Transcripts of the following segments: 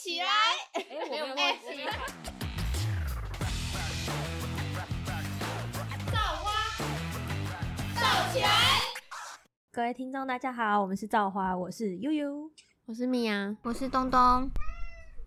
起来！哎，我没有忘记。造花，造起来！各位听众，大家好，我们是造花，我是悠悠，我是米娅，我是东东。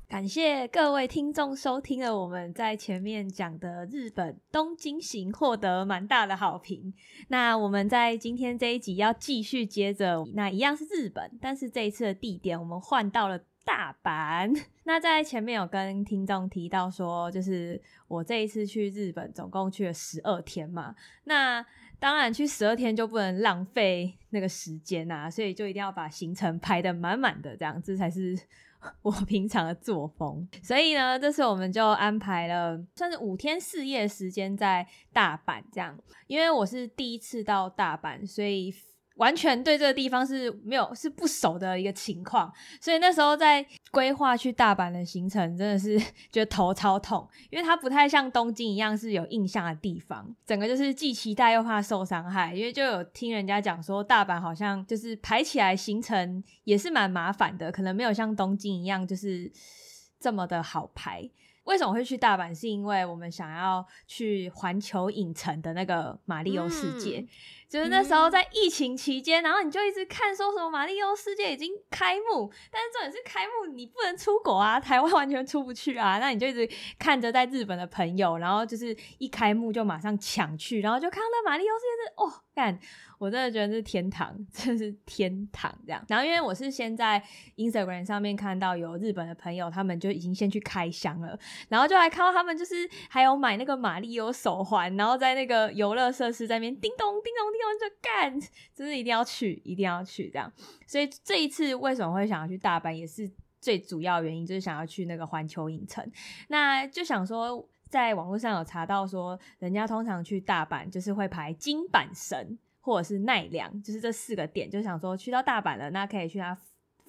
感谢各位听众收听了我们在前面讲的日本东京行，获得蛮大的好评。那我们在今天这一集要继续接着，那一样是日本，但是这一次的地点我们换到了大阪。那在前面有跟听众提到说，就是我这一次去日本总共去了十二天嘛。那当然去十二天就不能浪费那个时间啊，所以就一定要把行程排得满满的，这样子才是。我平常的作风，所以呢，这次我们就安排了算是五天四夜时间在大阪这样，因为我是第一次到大阪，所以。完全对这个地方是没有是不熟的一个情况，所以那时候在规划去大阪的行程，真的是 觉得头超痛，因为它不太像东京一样是有印象的地方，整个就是既期待又怕受伤害，因为就有听人家讲说大阪好像就是排起来行程也是蛮麻烦的，可能没有像东京一样就是这么的好排。为什么会去大阪？是因为我们想要去环球影城的那个马里奥世界，就是那时候在疫情期间，然后你就一直看说什么马里奥世界已经开幕，但是重点是开幕你不能出国啊，台湾 完全出不去啊，那你就一直看着在日本的朋友，然后就是一开幕就马上抢去，然后就看到那马里奥世界是哦，干。我真的觉得是天堂，真是天堂这样。然后因为我是先在 Instagram 上面看到有日本的朋友，他们就已经先去开箱了，然后就还看到他们就是还有买那个马里奥手环，然后在那个游乐设施在那边叮咚叮咚叮咚就干，就是一定要去，一定要去这样。所以这一次为什么会想要去大阪，也是最主要原因，就是想要去那个环球影城。那就想说，在网络上有查到说，人家通常去大阪就是会排金板神。或者是奈良，就是这四个点，就想说去到大阪了，那可以去它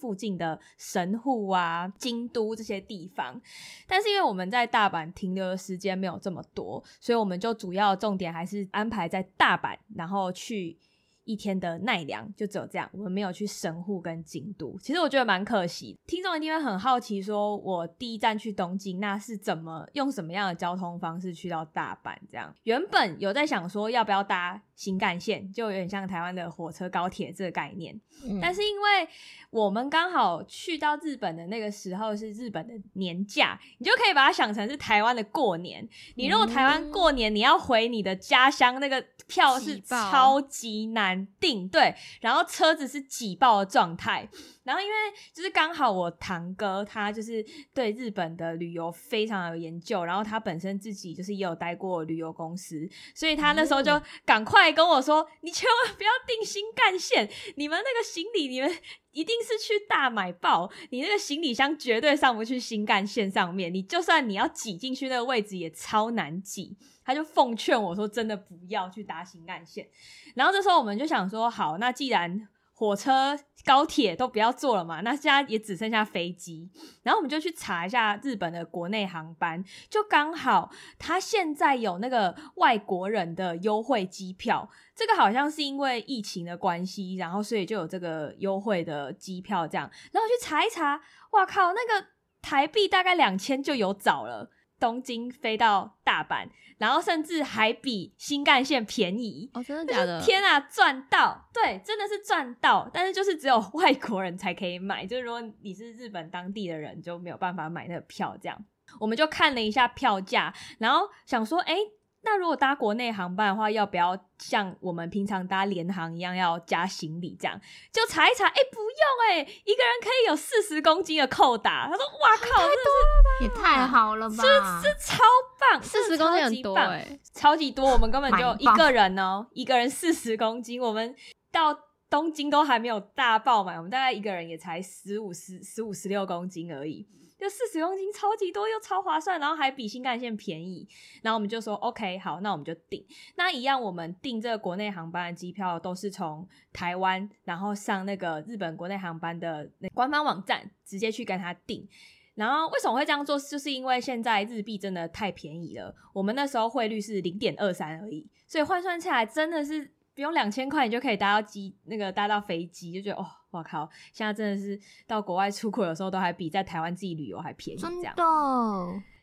附近的神户啊、京都这些地方。但是因为我们在大阪停留的时间没有这么多，所以我们就主要重点还是安排在大阪，然后去。一天的奈良就只有这样，我们没有去神户跟京都。其实我觉得蛮可惜，听众一定会很好奇，说我第一站去东京，那是怎么用什么样的交通方式去到大阪？这样原本有在想说要不要搭新干线，就有点像台湾的火车高铁这个概念。但是因为我们刚好去到日本的那个时候是日本的年假，你就可以把它想成是台湾的过年。你如果台湾过年，你要回你的家乡那个。票是超级难订，对，然后车子是挤爆的状态，然后因为就是刚好我堂哥他就是对日本的旅游非常有研究，然后他本身自己就是也有待过旅游公司，所以他那时候就赶快跟我说：“你千万不要订新干线，你们那个行李你们一定是去大买爆，你那个行李箱绝对上不去新干线上面，你就算你要挤进去那个位置也超难挤。”他就奉劝我说：“真的不要去搭新干线。”然后这时候我们就想说：“好，那既然火车、高铁都不要坐了嘛，那现在也只剩下飞机。”然后我们就去查一下日本的国内航班，就刚好他现在有那个外国人的优惠机票。这个好像是因为疫情的关系，然后所以就有这个优惠的机票这样。然后去查一查，哇靠，那个台币大概两千就有找了。东京飞到大阪，然后甚至还比新干线便宜哦！真的假的？天啊，赚到！对，真的是赚到！但是就是只有外国人才可以买，就是如果你是日本当地的人就没有办法买那个票。这样，我们就看了一下票价，然后想说，哎。那如果搭国内航班的话，要不要像我们平常搭联航一样要加行李？这样就查一查，哎，不用哎，一个人可以有四十公斤的扣打。他说：“哇靠，太多了吧？也太好了吧？这这超棒，四十公斤很多哎，超级多。我们根本就一个人哦，一个人四十公斤。我们到东京都还没有大爆满，我们大概一个人也才十五十十五十六公斤而已。”就四十公斤，超级多又超划算，然后还比新干线便宜。然后我们就说 OK，好，那我们就订。那一样，我们订这个国内航班的机票都是从台湾，然后上那个日本国内航班的那官方网站直接去跟他订。然后为什么会这样做？就是因为现在日币真的太便宜了。我们那时候汇率是零点二三而已，所以换算起来真的是不用两千块，你就可以搭到机那个搭到飞机，就觉得哦。我靠，现在真的是到国外出国，有时候都还比在台湾自己旅游还便宜，真这样。的，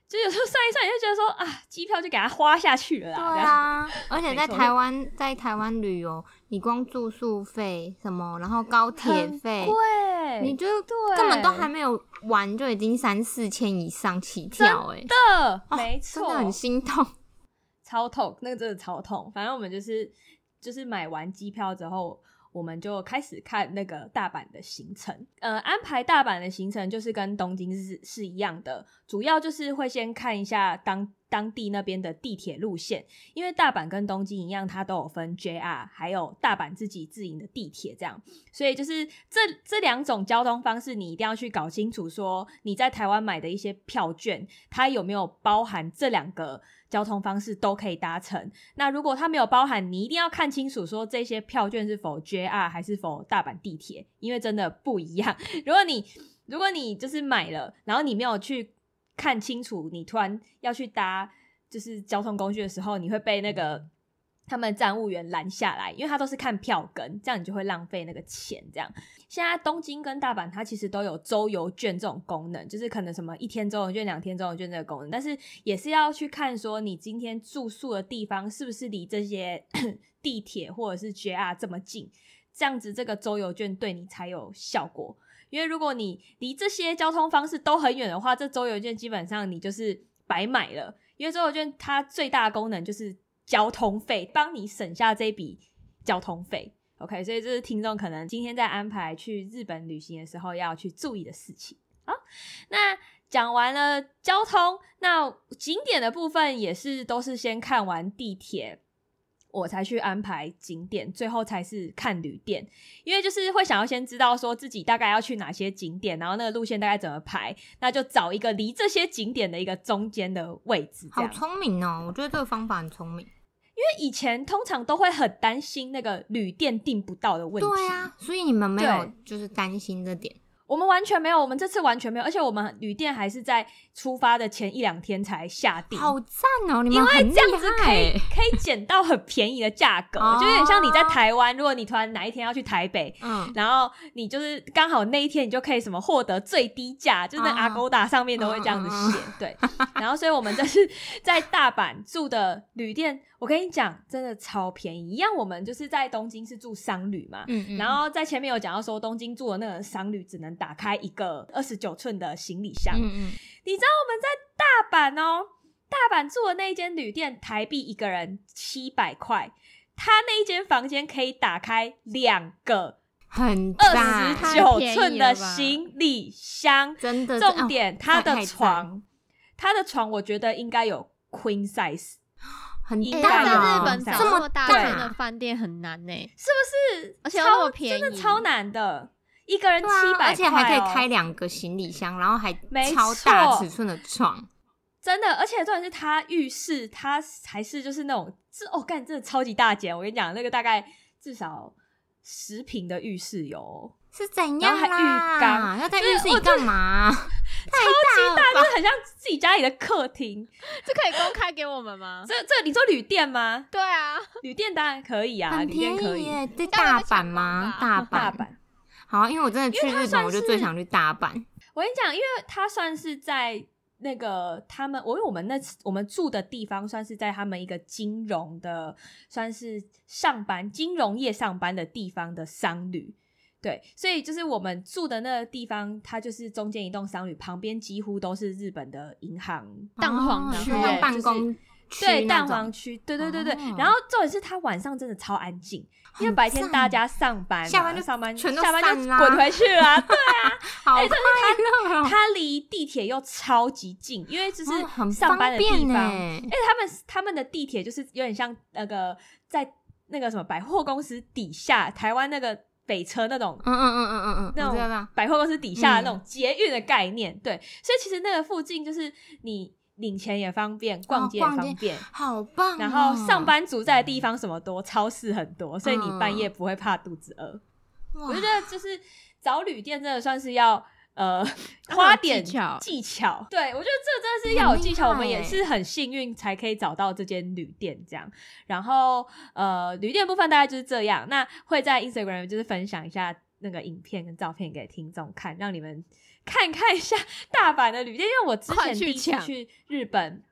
就有时候算一算，你就觉得说啊，机票就给它花下去了啦。对啊，而且在台湾，在台湾旅游，你光住宿费什么，然后高铁很费，对，你就对根本都还没有玩，就已经三四千以上起跳、欸，哎，的，哦没错，真的很心痛。超痛，那个真的超痛。反正我们就是就是买完机票之后，我们就开始看那个大阪的行程。呃，安排大阪的行程就是跟东京是是一样的，主要就是会先看一下当当地那边的地铁路线，因为大阪跟东京一样，它都有分 JR，还有大阪自己自营的地铁这样。所以就是这这两种交通方式，你一定要去搞清楚，说你在台湾买的一些票券，它有没有包含这两个交通方式都可以搭乘。那如果它没有包含，你一定要看清楚，说这些票券是否 JR 还是否大阪地铁，因为真的不一样。如果你如果你就是买了，然后你没有去看清楚，你突然要去搭就是交通工具的时候，你会被那个他们站务员拦下来，因为他都是看票根，这样你就会浪费那个钱。这样，现在东京跟大阪它其实都有周游券这种功能，就是可能什么一天周游券、两天周游券这个功能，但是也是要去看说你今天住宿的地方是不是离这些 地铁或者是 JR 这么近，这样子这个周游券对你才有效果。因为如果你离这些交通方式都很远的话，这周游券基本上你就是白买了。因为周游券它最大的功能就是交通费，帮你省下这笔交通费。OK，所以这是听众可能今天在安排去日本旅行的时候要去注意的事情。好，那讲完了交通，那景点的部分也是都是先看完地铁。我才去安排景点，最后才是看旅店，因为就是会想要先知道说自己大概要去哪些景点，然后那个路线大概怎么排，那就找一个离这些景点的一个中间的位置，好。聪明哦！我觉得这个方法很聪明。因为以前通常都会很担心那个旅店订不到的问题，对啊，所以你们没有就是担心这点。我们完全没有，我们这次完全没有，而且我们旅店还是在出发的前一两天才下定，好赞哦！你们因为这样子可以可以捡到很便宜的价格，哦就有点像你在台湾，如果你突然哪一天要去台北，嗯，然后你就是刚好那一天你就可以什么获得最低价，就是那哦 Agoda 上面都会这样子嗯写，对。然后所以我们这是在大阪住的旅店，我跟你讲，真的超便宜。一样，我们就是在东京是住商旅嘛，嗯嗯，然后在前面有讲到说，东京住的那个商旅只能打开一个二十九寸的行李箱。嗯嗯，你知道我们在大阪哦，大阪住的那一间旅店，台币一个人七百块，他那一间房间可以打开两个很二，十九寸的行李箱。真的重点，他的床，他的床我觉得应该有 queen size，很应哎、该有在大哦日本找这这么大的饭店很难呢、是不是？而且又超那么便宜。真的超难的，一个人七百块、哦而且还可以开两个行李箱，然后还没超大尺寸的床，真的，而且重点是它浴室，它还是就是那种，是哦，干，真的超级大间。我跟你讲，那个大概至少十平的浴室有哦，是怎样然后还浴啦？缸要在就是浴室里干嘛？超级大，就是很像自己家里的客厅。这可以公开给我们吗？这这，你说旅店吗？对啊，旅店当然可以啊，旅店可以。便宜耶，在大阪吗？光大大阪。阪，好，因为我真的去日本，因为它算我就是最想去大阪。我跟你讲，因为它算是在那个他们，我因为我们那次我们住的地方算是在他们一个金融的，算是上班金融业上班的地方的商旅。对，所以就是我们住的那个地方，它就是中间一栋商旅，旁边几乎都是日本的银行蛋黄区办公区对，蛋黄，区，对对对对。哦然后重点是它晚上真的超安静，因为白天大家上班，下班就上班，全都下班就滚回去了啊。对，好快哎乐哦！它离地铁又超级近，因为就是上班的地方而且他们他们的地铁就是有点像那个在那个什么百货公司底下，台湾那个北车那种。嗯嗯嗯嗯嗯嗯，那种百货公司底下的那嗯种捷运的概念，对，所以其实那个附近就是你领钱也方便，逛街也方便，好棒哦。然后上班族在的地方什么多，超市很多，所以你半夜不会怕肚子饿。哇，我觉得就是找旅店真的算是要呃 花点技巧技巧。对我觉得这真的是要有技巧，我们也是很幸运才可以找到这间旅店这样。然后呃，旅店部分大概就是这样，那会在 Instagram 就是分享一下那个影片跟照片给听众看，让你们 看看一下 大阪的旅店。因为我之前第一次去日本，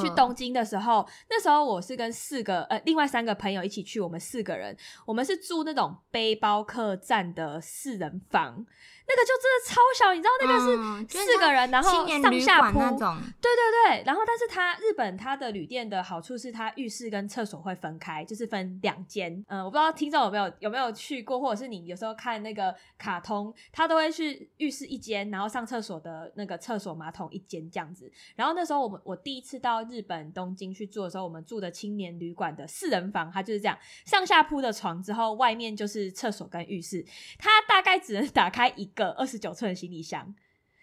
去东京的时候，那时候我是跟四个呃另外三个朋友一起去，我们四个人，我们是住那种背包客栈的四人房，那个就真的超小，你知道那个是是四个人，然后上下铺那种，对对对，然后但是它日本它的旅店的好处是它浴室跟厕所会分开，就是分两间。嗯、我不知道听众有没有有没有去过，或者是你有时候看那个卡通，它都会去浴室一间，然后上厕所的那个厕所马桶一间这样子。然后那时候我们我第一次到日本东京去住的时候，我们住的青年旅馆的四人房，它就是这样，上下铺的床之后，外面就是厕所跟浴室，它大概只能打开一个二十九寸的行李箱。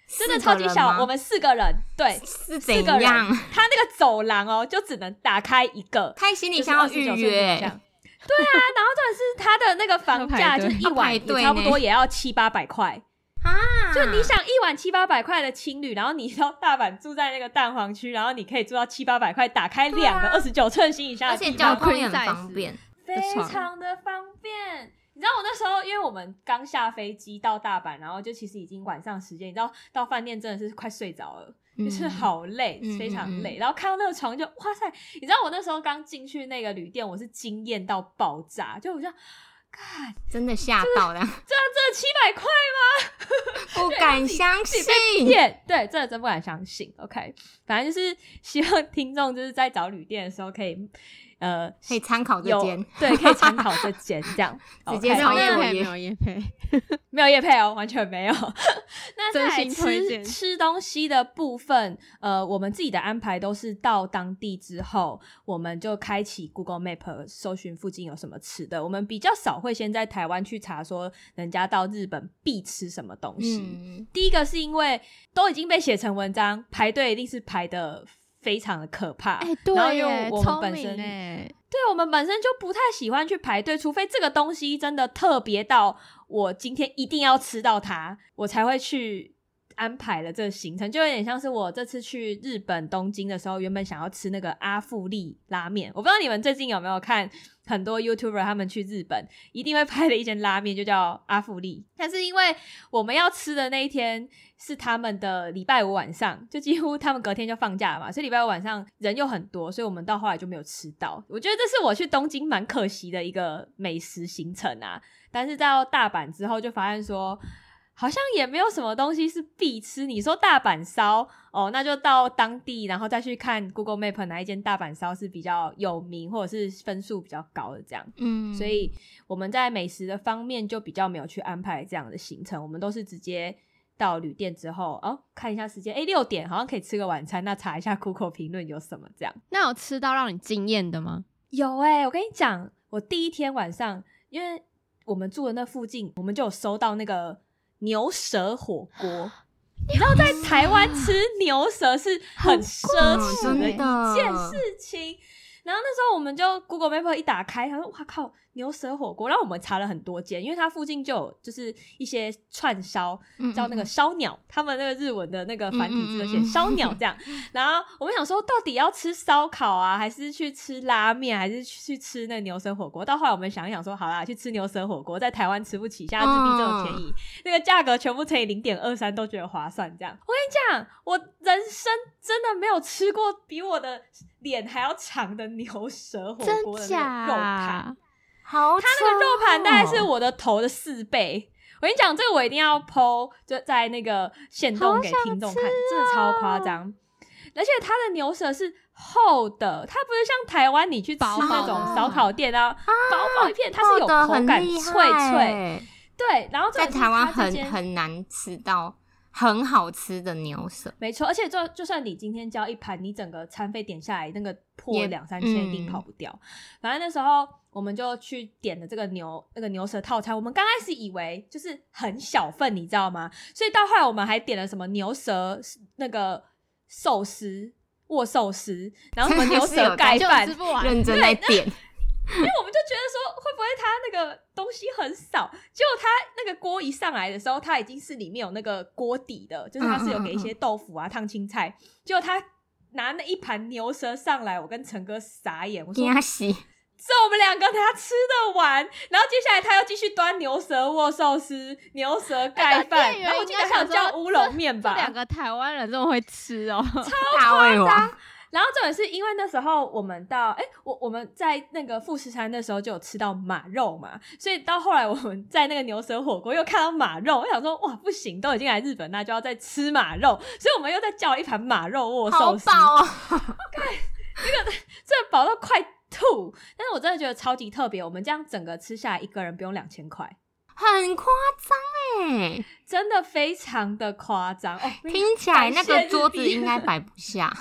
真的四个人超级小，我们四个人，对，是四怎个人，样？他那个走廊哦，就只能打开一个。开行李就是箱要29预寸行李约箱，对啊，然后重点是他的那个房价，就是一晚差不多也要七八百块。啊！就你想一晚七八百块的青旅，然后你到大阪住在那个蛋黄区，然后你可以住到七八百块，打开两个二十九寸行李箱而且的地方，交通也很方便，非常的方便。你知道我那时候，因为我们刚下飞机到大阪，然后就其实已经晚上时间，你知道到饭店真的是快睡着了，就是嗯好累，嗯非常累。然后看到那个床就哇塞，你知道我那时候刚进去那个旅店，我是惊艳到爆炸，就我就看真的吓到了，这这七百块吗 不敢相信。店，对，真的真不敢相信。OK，反正就是希望听众就是在找旅店的时候可以呃可以参考这有间，对，可以参考 这间这样，直接 OK 没有叶配，没有叶配，没有叶配哦，完全没有。那真在吃吃东西的部分，呃，我们自己的安排都是到当地之后，我们就开启 Google Map 搜寻附近有什么吃的。我们比较少会先在台湾去查说人家到日本必吃什么东西。嗯，第一个是因为都已经被写成文章，排队一定是排的非常的可怕。哎，然后因为，我们本身哎，对我们本身就不太喜欢去排队，除非这个东西真的特别到我今天一定要吃到它，我才会去安排了这个行程。就有点像是我这次去日本东京的时候，原本想要吃那个阿富利拉面，我不知道你们最近有没有看很多 YouTuber 他们去日本一定会拍的一间拉面，就叫阿富利。但是因为我们要吃的那一天是他们的礼拜五晚上，就几乎他们隔天就放假了嘛，所以礼拜五晚上人又很多，所以我们到后来就没有吃到。我觉得这是我去东京蛮可惜的一个美食行程啊。但是到大阪之后，就发现说。好像也没有什么东西是必吃。你说大阪烧哦，那就到当地，然后再去看 Google Map 哪一间大阪烧是比较有名，或者是分数比较高的这样。嗯，所以我们在美食的方面就比较没有去安排这样的行程，我们都是直接到旅店之后哦，看一下时间，哎，六点好像可以吃个晚餐，那查一下 Google 评论有什么这样。那有吃到让你惊艳的吗？有哎、我跟你讲，我第一天晚上，因为我们住的那附近，我们就有收到那个牛舌火锅。你知道在台湾吃牛舌是很奢侈的一件事情。然后那时候我们就 Google Map 一打开，他说：“哇靠，牛舌火锅！”然后我们查了很多间，因为它附近就有就是一些串烧，嗯叫那个烧鸟，他们那个日文的那个繁体字就写烧鸟这样。然后我们想说，到底要吃烧烤啊，还是去吃拉面，还是去吃那个牛舌火锅？到后来我们想一想说，好啦，去吃牛舌火锅，在台湾吃不起，现在日币这么便宜，那个价格全部乘以零点二三都觉得划算。这样，我跟你讲，我人生真的没有吃过比我的脸还要长的牛舌火真锅的那个肉盘。？好，它那个肉盘大概是我的头的四倍。我跟你讲，这个我一定要 PO，就在那个现动给听众看，真的超夸张。而且它的牛舌是厚的，它不是像台湾你去吃那种烧烤店啊，薄薄一片，它是有口感，脆脆。对，然后这在个是台湾很很难吃到很好吃的牛舌，没错，而且就就算你今天交一盘，你整个餐费点下来，那个破两三千一定嗯跑不掉。反正那时候我们就去点了这个牛那个牛舌套餐，我们刚开始以为就是很小份，你知道吗？所以到后来我们还点了什么牛舌那个寿司。握寿司，然后什么 牛舌盖饭，认真在点，因为我们就觉得说，会不会他那个东西很少？结果他那个锅一上来的时候，他已经是里面有那个锅底的，就是他是有给一些豆腐啊、烫青菜。结果他拿那一盘牛舌上来，我跟陈哥傻眼，我说洗，是我们两个他吃得完，然后接下来他要继续端牛舌握寿司、牛舌盖饭，然后我记得还有叫乌龙面吧。两个台湾人这么会吃哦，大胃王。然后重点是因为那时候我们到，哎，我我们在那个富士山的时候就有吃到马肉嘛，所以到后来我们在那个牛舌火锅又看到马肉，我想说哇不行，都已经来日本，那就要再吃马肉，所以我们又再叫了一盘马肉握寿司，好饱哦！那个这饱到快吐，但是我真的觉得超级特别，我们这样整个吃下来一个人不用两千块，很夸张哎，真的非常的夸张哦，听起来那个桌子应该摆不下。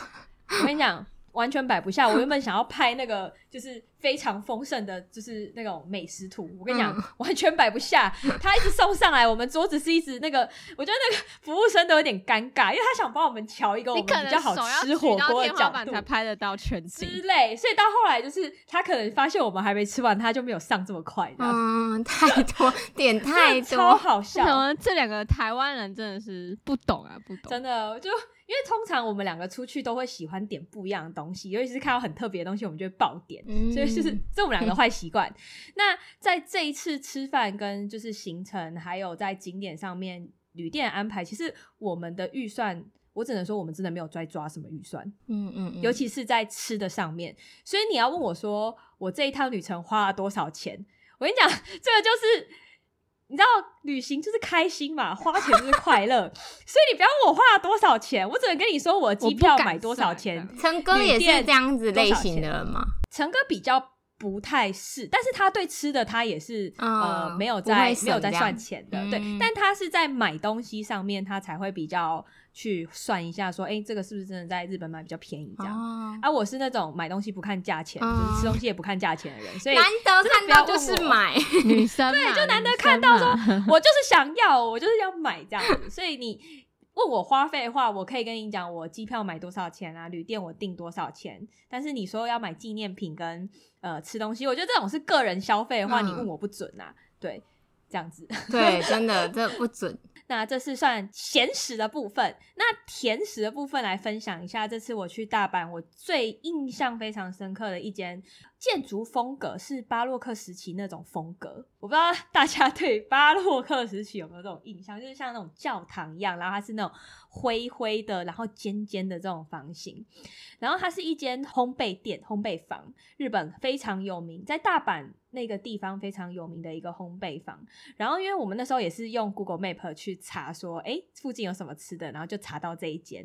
我跟你讲，完全摆不下。我原本想要拍那个，就是非常丰盛的，就是那种美食图。我跟你讲，完全摆不下。他一直送上来，我们桌子是一直那个，我觉得那个服务生都有点尴尬，因为他想帮我们调一个我们比较好吃火锅的角度，才拍得到全景之类。所以到后来，就是他可能发现我们还没吃完，他就没有上这么快。嗯，太多 点太多，超好笑。这两个台湾人真的是不懂啊，不懂，真的就。因为通常我们两个出去都会喜欢点不一样的东西，尤其是看到很特别的东西，我们就会爆点，所以就是这我们两个坏 习惯。那在这一次吃饭跟就是行程，还有在景点上面旅店安排，其实我们的预算，我只能说我们真的没有在抓什么预算，嗯嗯，尤其是在吃的上面。所以你要问我说，我这一趟旅程花了多少钱？我跟你讲，这个就是。你知道旅行就是开心嘛，花钱就是快乐，所以你不要问我花了多少钱，我只能跟你说我机票买多少钱。陈哥也是这样子类型的人吗？陈哥比较。不太是，但是他对吃的他也是呃没有在没有在算钱的，对，但他是在买东西上面他才会比较去算一下，说哎这个是不是真的在日本买比较便宜这样。啊，我是那种买东西不看价钱，就是吃东西也不看价钱的人，所以难得看到就是买。女生，对，就难得看到说，我就是想要，我就是要买这样子，所以你。问我花费的话，我可以跟你讲，我机票买多少钱啊？旅店我订多少钱？但是你说要买纪念品跟呃吃东西，我觉得这种是个人消费的话，你问我不准啊。对，这样子，对，真的这不准。那这是算咸食的部分，那甜食的部分来分享一下。这次我去大阪，我最印象非常深刻的一间建筑风格是巴洛克时期那种风格。我不知道大家对巴洛克时期有没有这种印象，就是像那种教堂一样，然后它是那种灰灰的，然后尖尖的这种房型。然后它是一间烘焙店、烘焙房，日本非常有名，在大阪。那个地方非常有名的一个烘焙房，然后因为我们那时候也是用 Google Map 去查，说哎附近有什么吃的，然后就查到这一间。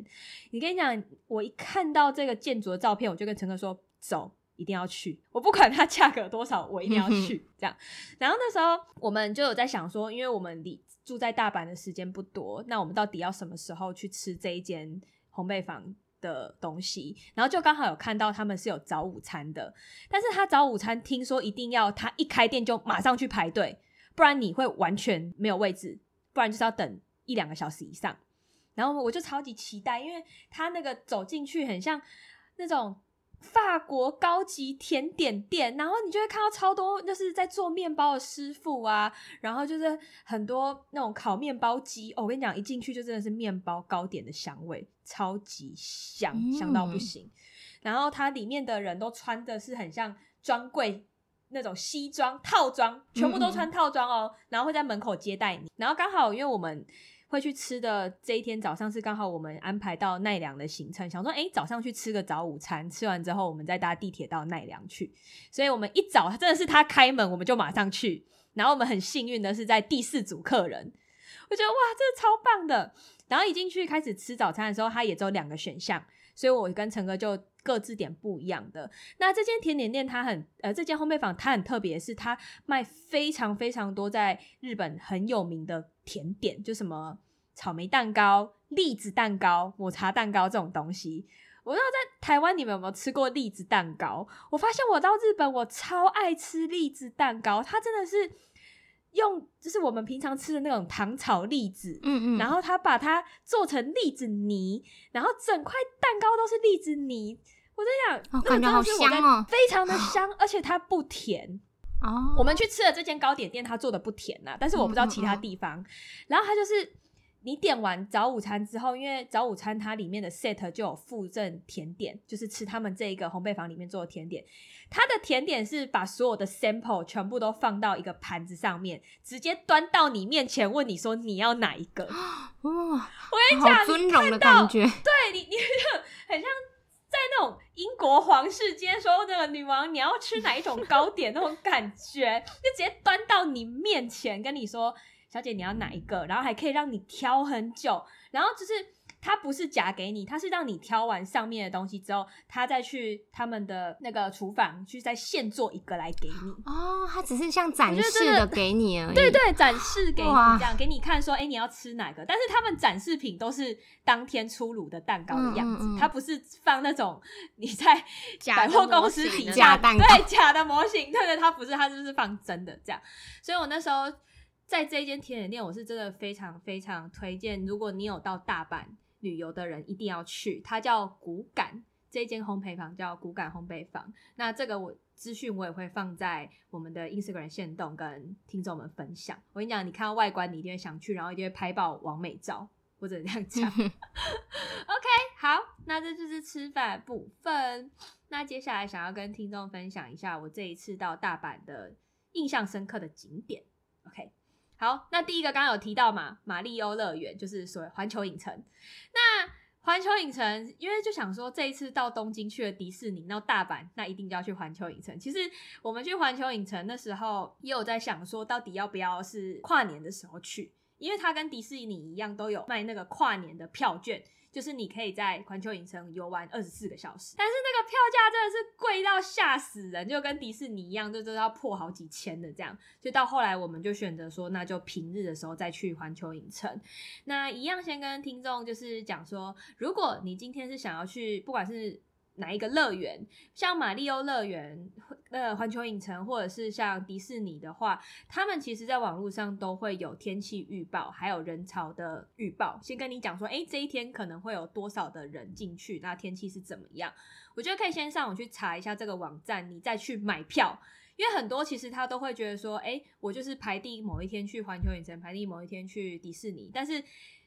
你跟你讲，我一看到这个建筑的照片，我就跟陈哥说走，一定要去，我不管它价格多少，我一定要去。这样，然后那时候我们就有在想说，因为我们离住在大阪的时间不多，那我们到底要什么时候去吃这一间烘焙坊？的东西，然后就刚好有看到他们是有早午餐的，但是他早午餐听说一定要他一开店就马上去排队，不然你会完全没有位置，不然就是要等一两个小时以上。然后我就超级期待，因为他那个走进去很像那种。法国高级甜点店，然后你就会看到超多就是在做面包的师傅啊，然后就是很多那种烤面包机。哦，我跟你讲，一进去就真的是面包糕点的香味，超级香，香到不行。然后它里面的人都穿的是很像专柜那种西装套装，全部都穿套装哦，然后会在门口接待你。然后刚好因为我们。会去吃的这一天早上是刚好我们安排到奈良的行程，想说哎早上去吃个早午餐，吃完之后我们再搭地铁到奈良去。所以我们一早真的是他开门我们就马上去，然后我们很幸运的是在第四组客人，我觉得哇这超棒的。然后一进去开始吃早餐的时候，他也只有两个选项，所以我跟陈哥就各自点不一样的。那这间甜点店它很呃这间烘焙坊它很特别，是它卖非常非常多在日本很有名的。甜点就什么草莓蛋糕、栗子蛋糕、抹茶蛋糕这种东西，我不知道在台湾你们有没有吃过栗子蛋糕？我发现我到日本，我超爱吃栗子蛋糕，它真的是用就是我们平常吃的那种糖炒栗子，嗯嗯，然后他把它做成栗子泥，然后整块蛋糕都是栗子泥，我在想，感觉好香哦，非常的香，而且它不甜。哦，我们去吃的这间糕点店，他做的不甜呐，但是我不知道其他地方。然后他就是你点完早午餐之后，因为早午餐它里面的 set 就有附赠甜点，就是吃他们这一个烘焙坊里面做的甜点。它的甜点是把所有的 sample 全部都放到一个盘子上面，直接端到你面前，问你说你要哪一个？哇，我跟你讲，尊荣的你看到感觉。对你，你 很像在那种英国皇室间说那个女王你要吃哪一种糕点那种感觉，就直接端到你面前跟你说，小姐你要哪一个，然后还可以让你挑很久，然后就是。它不是夹给你，它是让你挑完上面的东西之后，他再去他们的那个厨房去再现做一个来给你。哦，它只是像展示的给你而已。对对，展示给你这样，给你看说，哎、你要吃哪个？但是他们展示品都是当天出炉的蛋糕的样子，嗯嗯嗯它不是放那种你在 百货公司模型的底下假蛋糕对假的模型，对对，它不是，它就是放真的这样。所以我那时候在这一间甜点店，我是真的非常非常推荐，如果你有到大阪旅游的人，一定要去，它叫骨感。这间烘焙坊叫骨感烘焙坊，那这个我资讯我也会放在我们的 Instagram 线动跟听众们分享。我跟你讲，你看到外观，你一定会想去，然后一定会拍爆完美照，或者这样讲。OK，好，那这就是吃饭部分。那接下来想要跟听众分享一下我这一次到大阪的印象深刻的景点。OK，好，那第一个刚刚有提到嘛，马里欧乐园就是所谓环球影城。那环球影城，因为就想说这一次到东京去了迪士尼，到大阪，那一定就要去环球影城。其实我们去环球影城的时候，也有在想说，到底要不要是跨年的时候去，因为它跟迪士尼一样，都有卖那个跨年的票券。就是你可以在环球影城游玩二十四个小时，但是那个票价真的是贵到吓死人，就跟迪士尼一样，就都要破好几千的这样。就到后来我们就选择说，那就平日的时候再去环球影城。那一样先跟听众就是讲说，如果你今天是想要去，不管是哪一个乐园，像马里欧乐园、呃环球影城，或者是像迪士尼的话，他们其实在网络上都会有天气预报，还有人潮的预报，先跟你讲说，哎，这一天可能会有多少的人进去，那天气是怎么样？我觉得可以先上网去查一下这个网站，你再去买票。因为很多其实他都会觉得说，哎，我就是排第某一天去环球影城，排第某一天去迪士尼。但是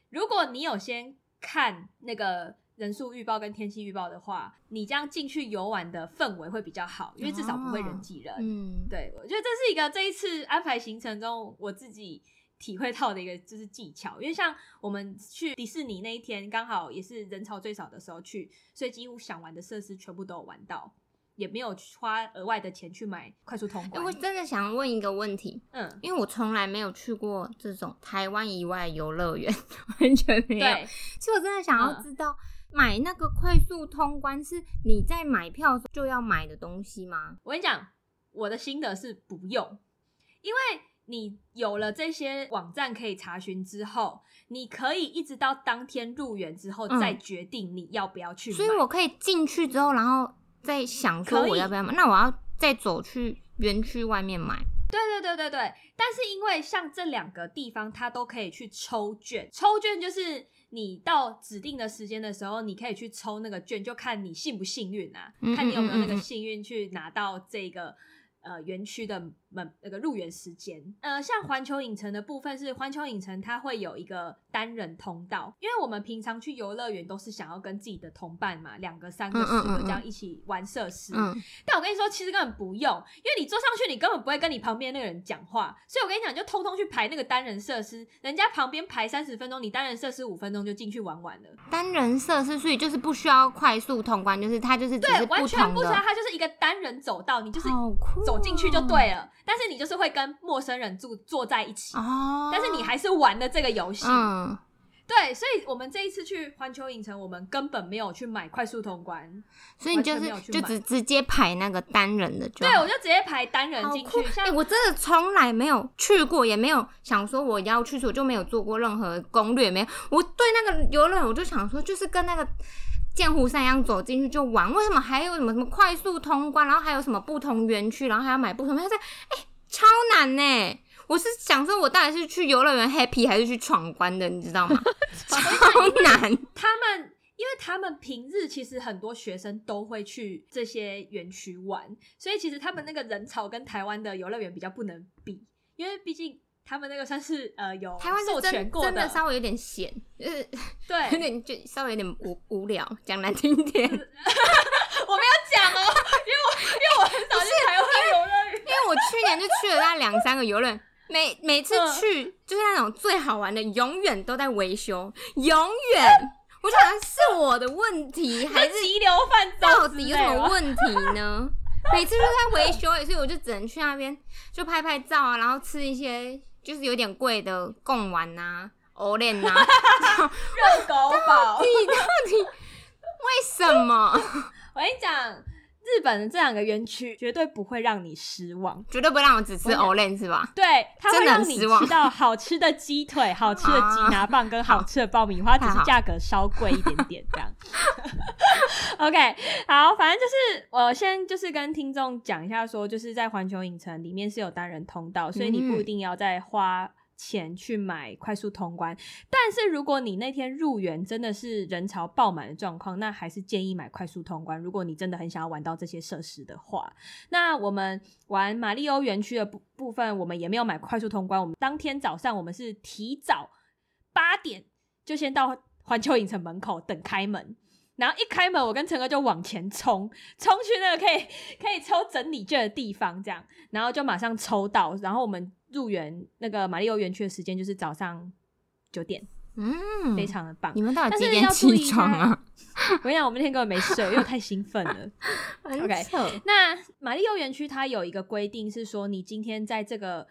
如果你有先看那个人数预报跟天气预报的话，你这样进去游玩的氛围会比较好，因为至少不会人挤人。嗯，对，我觉得这是一个这一次安排行程中我自己体会到的一个就是技巧。因为像我们去迪士尼那一天，刚好也是人潮最少的时候去，所以几乎想玩的设施全部都有玩到，也没有花额外的钱去买快速通。我真的想问一个问题，嗯，因为我从来没有去过这种台湾以外游乐园，完全没有。对，所以我真的想要嗯知道，买那个快速通关是你在买票候就要买的东西吗？我跟你讲，我的心得是不用，因为你有了这些网站可以查询之后，你可以一直到当天入园之后嗯再决定你要不要去买。所以我可以进去之后，然后再想说我要不要买。那我要再走去园区外面买。对对对对对，但是因为像这两个地方，它都可以去抽券，抽券就是你到指定的时间的时候，你可以去抽那个券，就看你幸不幸运啊，嗯看你有没有那个幸运去拿到这个。呃，园区的门那个入园时间，呃，像环球影城的部分是环球影城，它会有一个单人通道，因为我们平常去游乐园都是想要跟自己的同伴嘛，两个、三个、四个嗯这样一起玩设施，嗯，但我跟你说，其实根本不用，因为你坐上去，你根本不会跟你旁边那个人讲话，所以我跟你讲，你就通通去排那个单人设施，人家旁边排三十分钟，你单人设施五分钟就进去玩完了。单人设施，所以就是不需要快速通关，就是它就是只对，完全不需要，它就是一个单人走道，你就是走进去就对了，但是你就是会跟陌生人住坐在一起。哦。但是你还是玩的这个游戏，嗯，对，所以我们这一次去环球影城，我们根本没有去买快速通关，所以你就是就直直接排那个单人的就对我就直接排单人！进去，我真的从来没有去过，也没有想说我要去，所以我就没有做过任何攻略，没有。我对那个游乐园，我就想说，就是跟那个剑湖山一样走进去就玩。为什么还有什么什么快速通关，然后还有什么不同园区，然后还要买不同票？在哎、超难呢！我是想说，我到底是去游乐园 happy 还是去闯关的，你知道吗？超难。他们，因为他们平日其实很多学生都会去这些园区玩，所以其实他们那个人潮跟台湾的游乐园比较不能比，因为毕竟他们那个算是呃有台湾是授权过真真的稍微有点咸，就是对 有对，点就稍微有点无无聊，讲难听点。因为我没有讲哦，因为我因为我很少去台湾游乐园。因为我去年就去了大概两三个游乐园，每每次嗯去就是那种最好玩的，永远都在维修，永远。我想是我的问题，还是急流泛到舟底有什么问题呢？每次都在维修，所以我就只能去那边就拍拍照啊，然后吃一些就是有点贵的贡丸呐、藕链呐。热狗堡？你到底为什么？我跟你讲，日本的这两个园区绝对不会让你失望。绝对不会让我只吃藕链是吧？对，它会让你吃到好吃的鸡腿、好吃的鸡拿棒跟好吃的爆米花，只是价格稍贵一点点这样。OK，好，反正就是我先就是跟听众讲一下说就是在环球影城里面是有单人通道，所以你不一定要再花。钱去买快速通关，但是如果你那天入园真的是人潮爆满的状况，那还是建议买快速通关。如果你真的很想要玩到这些设施的话，那我们玩马里欧园区的部部分，我们也没有买快速通关。我们当天早上我们是提早八点就先到环球影城门口等开门，然后一开门，我跟陈哥就往前冲，冲去那个可以可以抽整理券的地方，这样，然后就马上抽到，然后我们入园那个马里欧园区的时间就是早上九点，嗯，非常的棒。你们到底几点起床啊？我跟你讲，我们那天根本没睡，因为我太兴奋了。OK 那马里欧园区它有一个规定是说，你今天在这个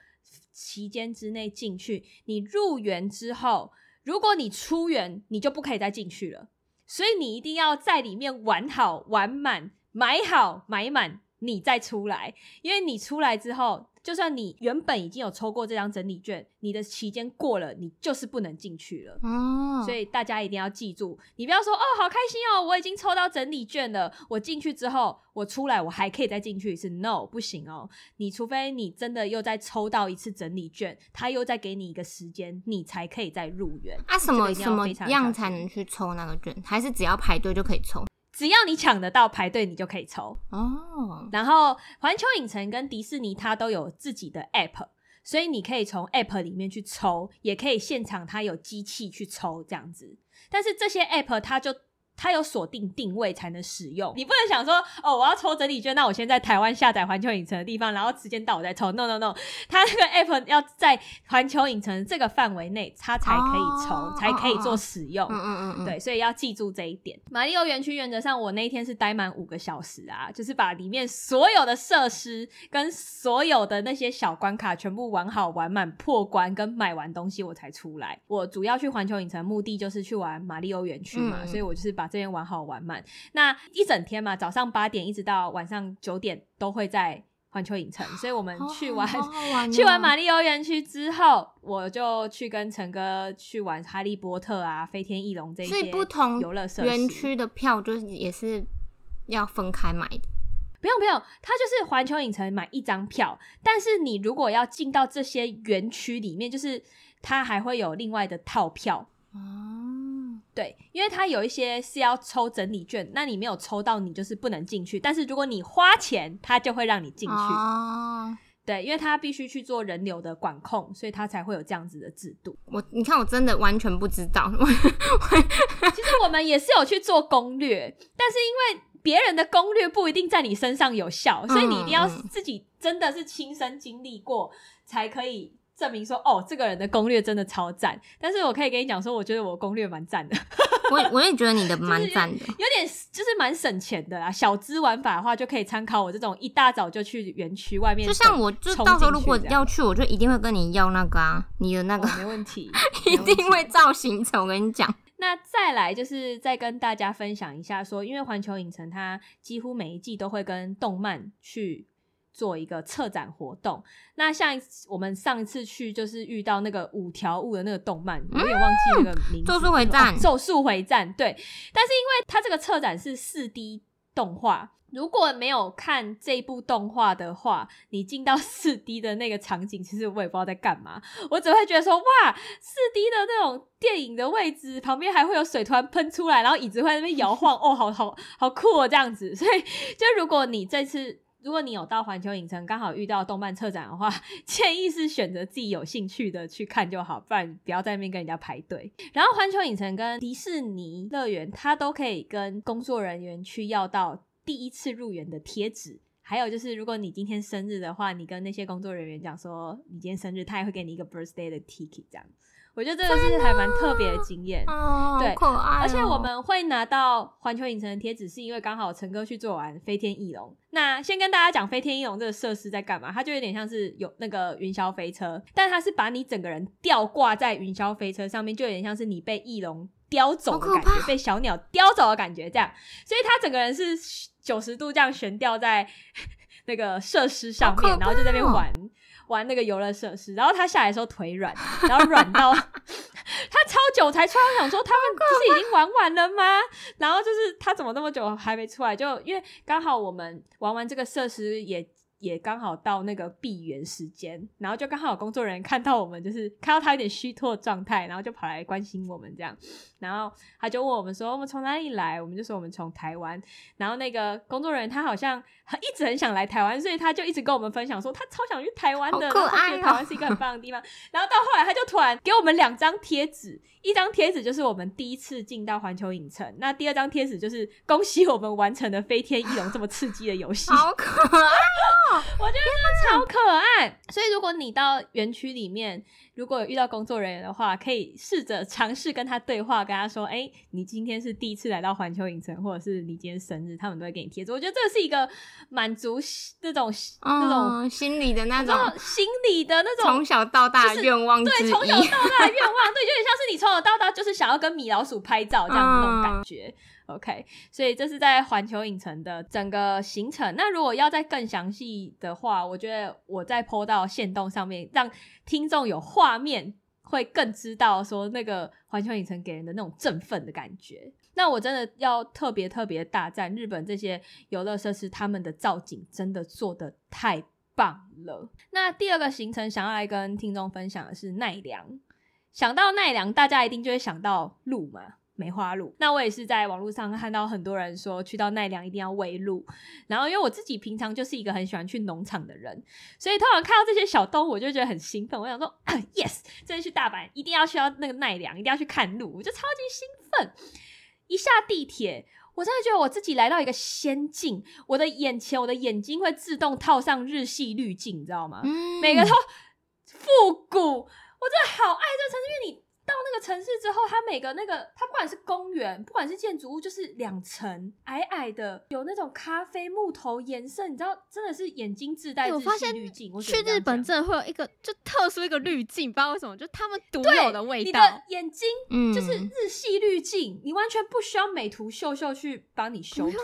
期间之内进去，你入园之后，如果你出园，你就不可以再进去了。所以你一定要在里面玩好、玩满、买好、买满，你再出来。因为你出来之后，就算你原本已经有抽过这张整理券，你的期间过了，你就是不能进去了。哦，所以大家一定要记住，你不要说哦，好开心哦，我已经抽到整理券了，我进去之后，我出来我还可以再进去一次，no，不行哦，你除非你真的又再抽到一次整理券，他又再给你一个时间，你才可以再入园。啊，什么什么样才能去抽那个券？还是只要排队就可以抽？只要你抢得到排队，你就可以抽。哦，然后环球影城跟迪士尼它都有自己的 app，所以你可以从 app 里面去抽，也可以现场它有机器去抽这样子。但是这些 app 它就它有锁定定位才能使用，你不能想说哦，我要抽整理券，那我先在台湾下载环球影城的地方，然后时间到我再抽。No No No，它那个 app 要在环球影城这个范围内，它才可以抽，哦才可以做使用。嗯嗯嗯嗯，对，所以要记住这一点。马里奥园区原则上，我那一天是待满五个小时啊，就是把里面所有的设施跟所有的那些小关卡全部玩好、玩满、破关跟买完东西，我才出来。我主要去环球影城目的就是去玩马里奥园区嘛，嗯所以我就是把这边玩好玩满。那一整天嘛，早上八点一直到晚上九点都会在环球影城，所以我们去玩。好好玩哦 去完马里奥园区之后，我就去跟陈哥去玩哈利波特啊、飞天翼龙这一所些以不同游乐设施。园区的票就是也是要分开买的。不用不用，它就是环球影城买一张票，但是你如果要进到这些园区里面，就是它还会有另外的套票。哦，对，因为它有一些是要抽整理券，那你没有抽到，你就是不能进去。但是如果你花钱，它就会让你进去。哦，对，因为它必须去做人流的管控，所以它才会有这样子的制度。我你看我真的完全不知道，其实我们也是有去做攻略，但是因为别人的攻略不一定在你身上有效，所以你一定要自己真的是亲身经历过，才可以证明说，哦，这个人的攻略真的超赞。但是我可以跟你讲说，我觉得我攻略蛮赞的，我我也觉得你的蛮赞的。有点就是蛮省钱的啦。小资玩法的话，就可以参考我这种一大早就去园区外面，就像我，就到时候如果要去，我就一定会跟你要那个啊，你的那个哦、没问题，一定会造行程。我跟你讲，那再来就是再跟大家分享一下说因为环球影城它几乎每一季都会跟动漫去做一个策展活动。那像我们上一次去就是遇到那个五条悟的那个动漫，我有点忘记那个名字，咒术回战哦咒术回战对。但是因为它这个策展是四 D 动画。如果没有看这部动画的话，你进到四 D 的那个场景，其实我也不知道在干嘛。我只会觉得说，哇，四 D 的那种电影的位置旁边还会有水突然喷出来，然后椅子会在那边摇晃，哦，好好好酷哦，这样子。所以，就如果你这次如果你有到环球影城，刚好遇到动漫策展的话，建议是选择自己有兴趣的去看就好，不然不要在那边跟人家排队。然后环球影城跟迪士尼乐园，它都可以跟工作人员去要到第一次入园的贴纸。还有就是，如果你今天生日的话，你跟那些工作人员讲说你今天生日，他也会给你一个 birthday 的 ticket，这样。我觉得这个是还蛮特别的经验。哦，对可爱哦、而且我们会拿到环球影城的贴纸，是因为刚好陈哥去做完飞天翼龙。那先跟大家讲飞天翼龙这个设施在干嘛？它就有点像是有那个云霄飞车，但它是把你整个人吊挂在云霄飞车上面，就有点像是你被翼龙叼走的感觉，被小鸟叼走的感觉，这样。所以它整个人是九十度这样悬吊在 那个设施上面，然后就在那边哦玩。玩那个游乐设施，然后他下来的时候腿软，然后软到他超久才出来，我想说他们不是已经玩完了吗？然后就是他怎么那么久还没出来？就因为刚好我们玩完这个设施也。也刚好到那个闭园时间，然后就刚好有工作人员看到我们，就是看到他有点虚脱的状态，然后就跑来关心我们这样，然后他就问我们说我们从哪里来，我们就说我们从台湾，然后那个工作人员他好像一直很想来台湾，所以他就一直跟我们分享说他超想去台湾的，觉得台湾是一个很棒的地方，然后到后来他就突然给我们两张贴纸，一张贴纸就是我们第一次进到环球影城，那第二张贴纸就是恭喜我们完成了飞天翼龙这么刺激的游戏。好可爱，我觉得超可爱。所以如果你到园区里面，如果有遇到工作人员的话，可以试着尝试跟他对话，跟他说：“哎、你今天是第一次来到环球影城，或者是你今天生日，他们都会给你贴纸。”我觉得这是一个满足那种那种嗯，心理的那那种种心理的那种从小到大的愿望之对，从小到大的愿望，对，有点像是你从小到大就是想要跟米老鼠拍照这样的那种感觉。OK，所以这是在环球影城的整个行程。那如果要再更详细的话，我觉得我再 PO 到线动上面，让听众有画面，会更知道说那个环球影城给人的那种振奋的感觉。那我真的要特别特别大赞日本这些游乐设施，他们的造景真的做的太棒了。那第二个行程想要来跟听众分享的是奈良。想到奈良，大家一定就会想到鹿嘛，梅花鹿。那我也是在网络上看到很多人说，去到奈良一定要喂鹿。然后因为我自己平常就是一个很喜欢去农场的人，所以通常看到这些小动物，我就觉得很兴奋。我想说啊，yes，这次去大阪一定要去到那个奈良，一定要去看鹿，我就超级兴奋。一下地铁，我真的觉得我自己来到一个仙境，我的眼前，我的眼睛会自动套上日系滤镜，你知道吗？嗯每个都复古，我真的好爱这个城市，因为你到那个城市之后，它每个那个，它不管是公园，不管是建筑物，就是两层矮矮的，有那种咖啡木头颜色，你知道，真的是眼睛自带日哎我发现系滤镜。我只去日本真的会有一个就特殊一个滤镜，不知道为什么，就他们独有的味道你道。的眼睛嗯就是日系滤镜，你完全不需要美图秀秀去帮你修图。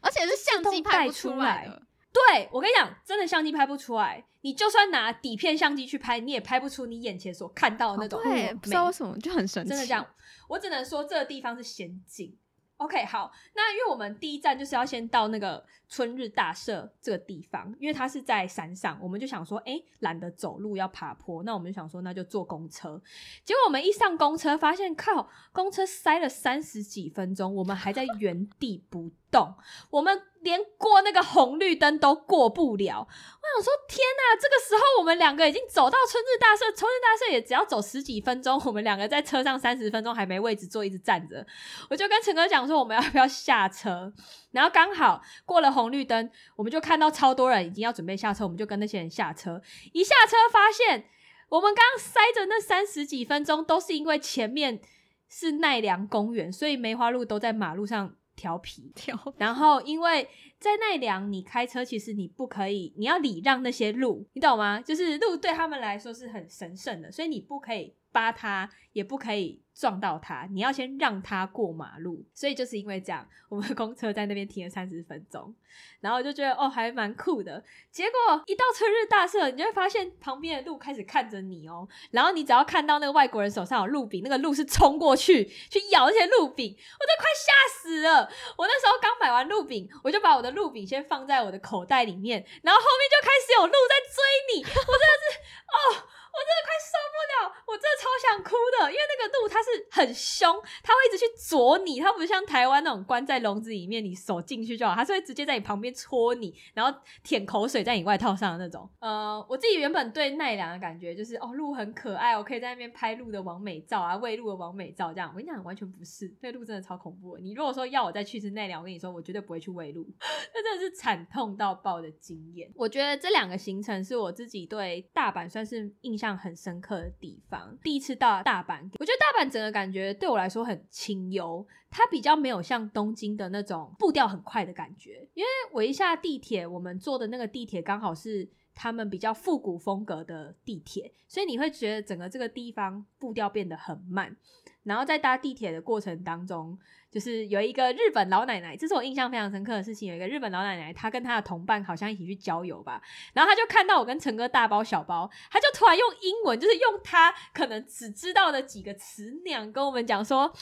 而且是相机拍不出来的。对我跟你讲，真的相机拍不出来。你就算拿底片相机去拍，你也拍不出你眼前所看到的那种对，美不知道为什么就很神奇。真的这样，我只能说这个地方是仙境。OK，好，那因为我们第一站就是要先到那个春日大社这个地方，因为它是在山上，我们就想说，哎、懒得走路要爬坡，那我们就想说，那就坐公车。结果我们一上公车，发现靠，公车塞了三十几分钟，我们还在原地不动，我们连过那个红绿灯都过不了。我想说，天呐，这个时候我们两个已经走到春日大社，春日大社也只要走十几分钟，我们两个在车上三十分钟还没位置坐，一直站着。我就跟陈哥讲说，我们要不要下车？然后刚好过了红绿灯，我们就看到超多人已经要准备下车，我们就跟那些人下车。一下车发现，我们刚刚塞着那三十几分钟，都是因为前面是奈良公园，所以梅花鹿都在马路上调皮。跳然后，因为在奈良，你开车其实你不可以，你要礼让那些鹿，你懂吗？就是鹿对他们来说是很神圣的，所以你不可以扒它，也不可以撞到它，你要先让它过马路。所以就是因为这样，我们的公车在那边停了三十分钟，然后就觉得哦，还蛮酷的。结果一到春日大社，你就会发现旁边的鹿开始看着你哦，然后你只要看到那个外国人手上有鹿饼，那个鹿是冲过去去咬那些鹿饼，我都快吓死了。我那时候刚买完鹿饼，我就把我的鹿饼先放在我的口袋里面，然后后面就开始有鹿在追你，我真的是哦，真的快受不了，我真的超想哭的，因为那个鹿它是很凶，它会一直去啄你，它不像台湾那种关在笼子里面，你手进去就好，它是会直接在你旁边戳你，然后舔口水在你外套上的那种。呃，我自己原本对奈良的感觉就是，哦，鹿很可爱，我可以在那边拍鹿的完美照啊，喂鹿的完美照这样。我跟你讲，完全不是，那鹿真的超恐怖的。你如果说要我再去一次奈良，我跟你说，我绝对不会去喂鹿，那真的是惨痛到爆的经验。我觉得这两个行程是我自己对大阪算是印象很深刻的地方。第一次到大阪，我觉得大阪整个感觉对我来说很清幽，它比较没有像东京的那种步调很快的感觉。因为我一下地铁，我们坐的那个地铁刚好是他们比较复古风格的地铁，所以你会觉得整个这个地方步调变得很慢。然后在搭地铁的过程当中，就是有一个日本老奶奶，这是我印象非常深刻的事情。有一个日本老奶奶，她跟她的同伴好像一起去郊游吧，然后她就看到我跟陈哥大包小包，她就突然用英文，就是用她可能只知道的几个词那样跟我们讲说。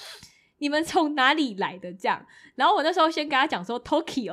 你们从哪里来的？这样，然后我那时候先跟他讲说 Tokyo，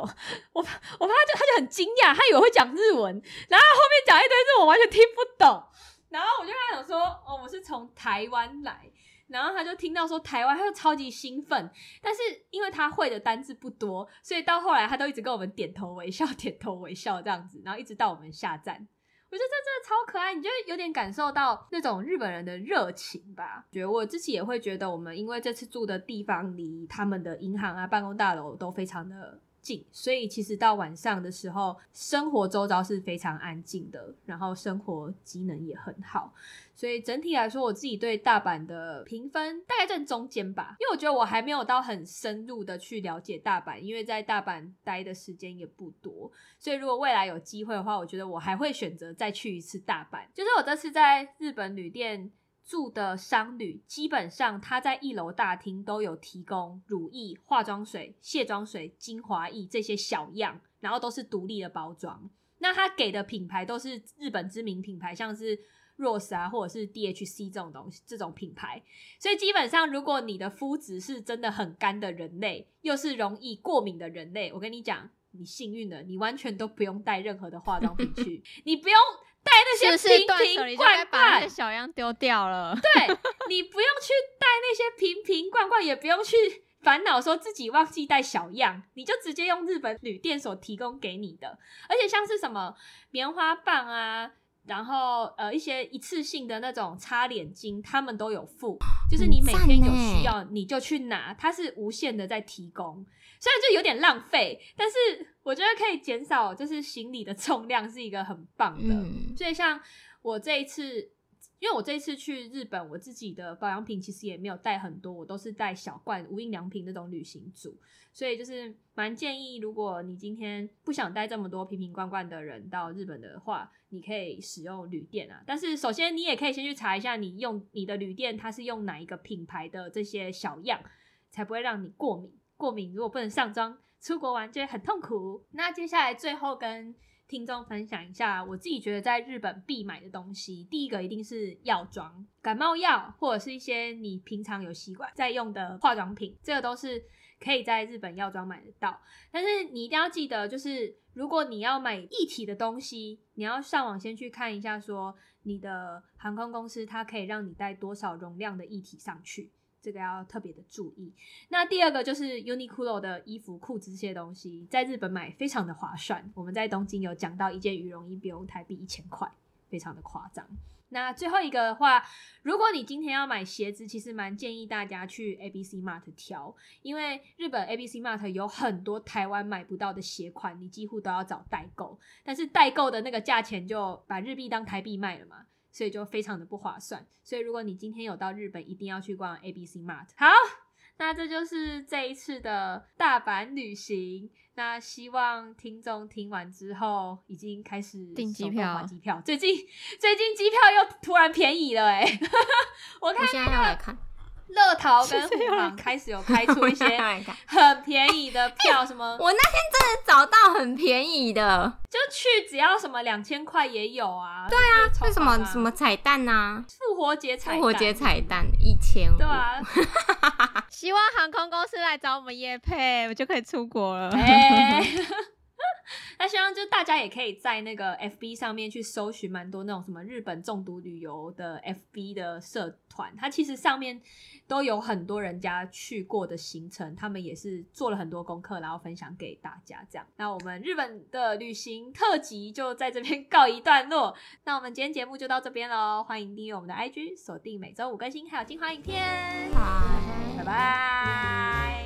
我 我怕他就他就很惊讶，他以为会讲日文，然后后面讲一堆日文，完全听不懂。然后我就跟他讲说，哦，我是从台湾来。然后他就听到说台湾，他就超级兴奋。但是因为他会的单字不多，所以到后来他都一直跟我们点头微笑，点头微笑这样子。然后一直到我们下站，我觉得这真的超可爱，你就有点感受到那种日本人的热情吧。觉得我自己也会觉得，我们因为这次住的地方离他们的银行啊、办公大楼都非常的。近，所以其实到晚上的时候，生活周遭是非常安静的，然后生活机能也很好，所以整体来说，我自己对大阪的评分大概在中间吧，因为我觉得我还没有到很深入的去了解大阪，因为在大阪待的时间也不多，所以如果未来有机会的话，我觉得我还会选择再去一次大阪。就是我这次在日本旅店。住的商旅基本上，他在一楼大厅都有提供乳液、化妆水、卸妆水、精华液这些小样，然后都是独立的包装。那他给的品牌都是日本知名品牌，像是 Rose 啊，或者是 DHC 这种东西，这种品牌。所以基本上，如果你的肤质是真的很干的人类，又是容易过敏的人类，我跟你讲，你幸运了，你完全都不用带任何的化妆品去，你不用。带那些瓶瓶罐罐，小样丢掉了。对你不用去带那些瓶瓶罐罐，也不用去烦恼说自己忘记带小样，你就直接用日本旅店所提供给你的。而且像是什么棉花棒啊，然后呃一些一次性的那种擦脸巾，他们都有付，就是你每天有需要你就去拿，它是无限的在提供。虽然就有点浪费，但是我觉得可以减少就是行李的重量，是一个很棒的。所以像我这一次，因为我这一次去日本，我自己的保养品其实也没有带很多，我都是带小罐无印良品那种旅行组。所以就是蛮建议，如果你今天不想带这么多瓶瓶罐罐的人到日本的话，你可以使用旅店啊。但是首先你也可以先去查一下，你用你的旅店它是用哪一个品牌的这些小样，才不会让你过敏。过敏如果不能上妆，出国玩就会很痛苦。那接下来最后跟听众分享一下，我自己觉得在日本必买的东西，第一个一定是药妆，感冒药或者是一些你平常有习惯在用的化妆品，这个都是可以在日本药妆买得到。但是你一定要记得，就是如果你要买一体的东西，你要上网先去看一下，说你的航空公司它可以让你带多少容量的液体上去。这个要特别的注意。那第二个就是 Uniqlo 的衣服、裤子这些东西，在日本买非常的划算。我们在东京有讲到一件羽绒衣不用台币一千块，非常的夸张。那最后一个的话，如果你今天要买鞋子，其实蛮建议大家去 ABC Mart 挑，因为日本 ABC Mart 有很多台湾买不到的鞋款，你几乎都要找代购。但是代购的那个价钱就把日币当台币卖了嘛。所以就非常的不划算。所以如果你今天有到日本，一定要去逛 A B C Mart。好，那这就是这一次的大阪旅行。那希望听众听完之后，已经开始订机票。机票最近最近机票又突然便宜了哎！我看现在要来看。乐淘跟虎航开始有开出一些 很便宜的票，什么？我那天真的找到很便宜的，就去只要什么两千块也有啊。对啊，为什么什么彩蛋啊？复活节彩复活节彩蛋一千五。对啊，希望航空公司来找我们叶配，我就可以出国了。那希望就大家也可以在那个 FB 上面去搜寻蛮多那种什么日本中毒旅游的 FB 的社团，它其实上面都有很多人家去过的行程，他们也是做了很多功课，然后分享给大家这样。那我们日本的旅行特辑就在这边 告一段落。那我们今天节目就到这边喽，欢迎订阅我们的 IG，锁定每周五更新，还有精华影片。拜拜拜。